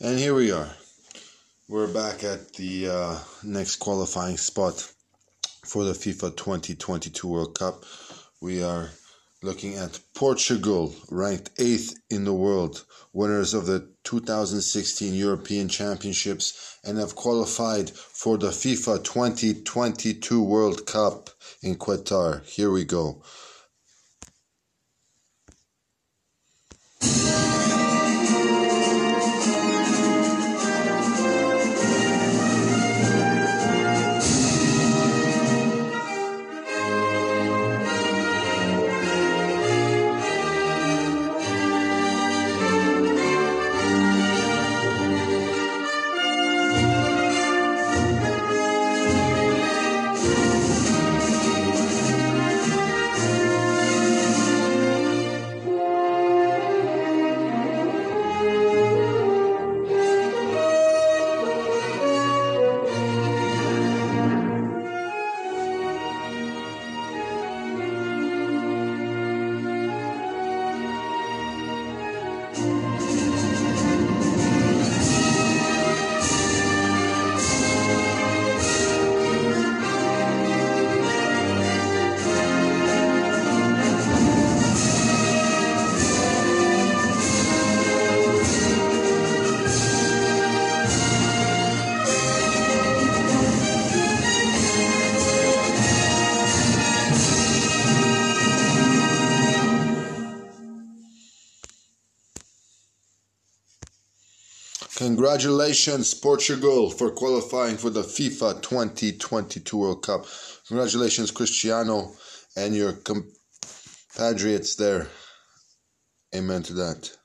And here we are. We're back at the uh, next qualifying spot for the FIFA 2022 World Cup. We are looking at Portugal, ranked eighth in the world, winners of the 2016 European Championships, and have qualified for the FIFA 2022 World Cup in Qatar. Here we go. Congratulations, Portugal, for qualifying for the FIFA 2022 World Cup. Congratulations, Cristiano, and your compatriots there. Amen to that.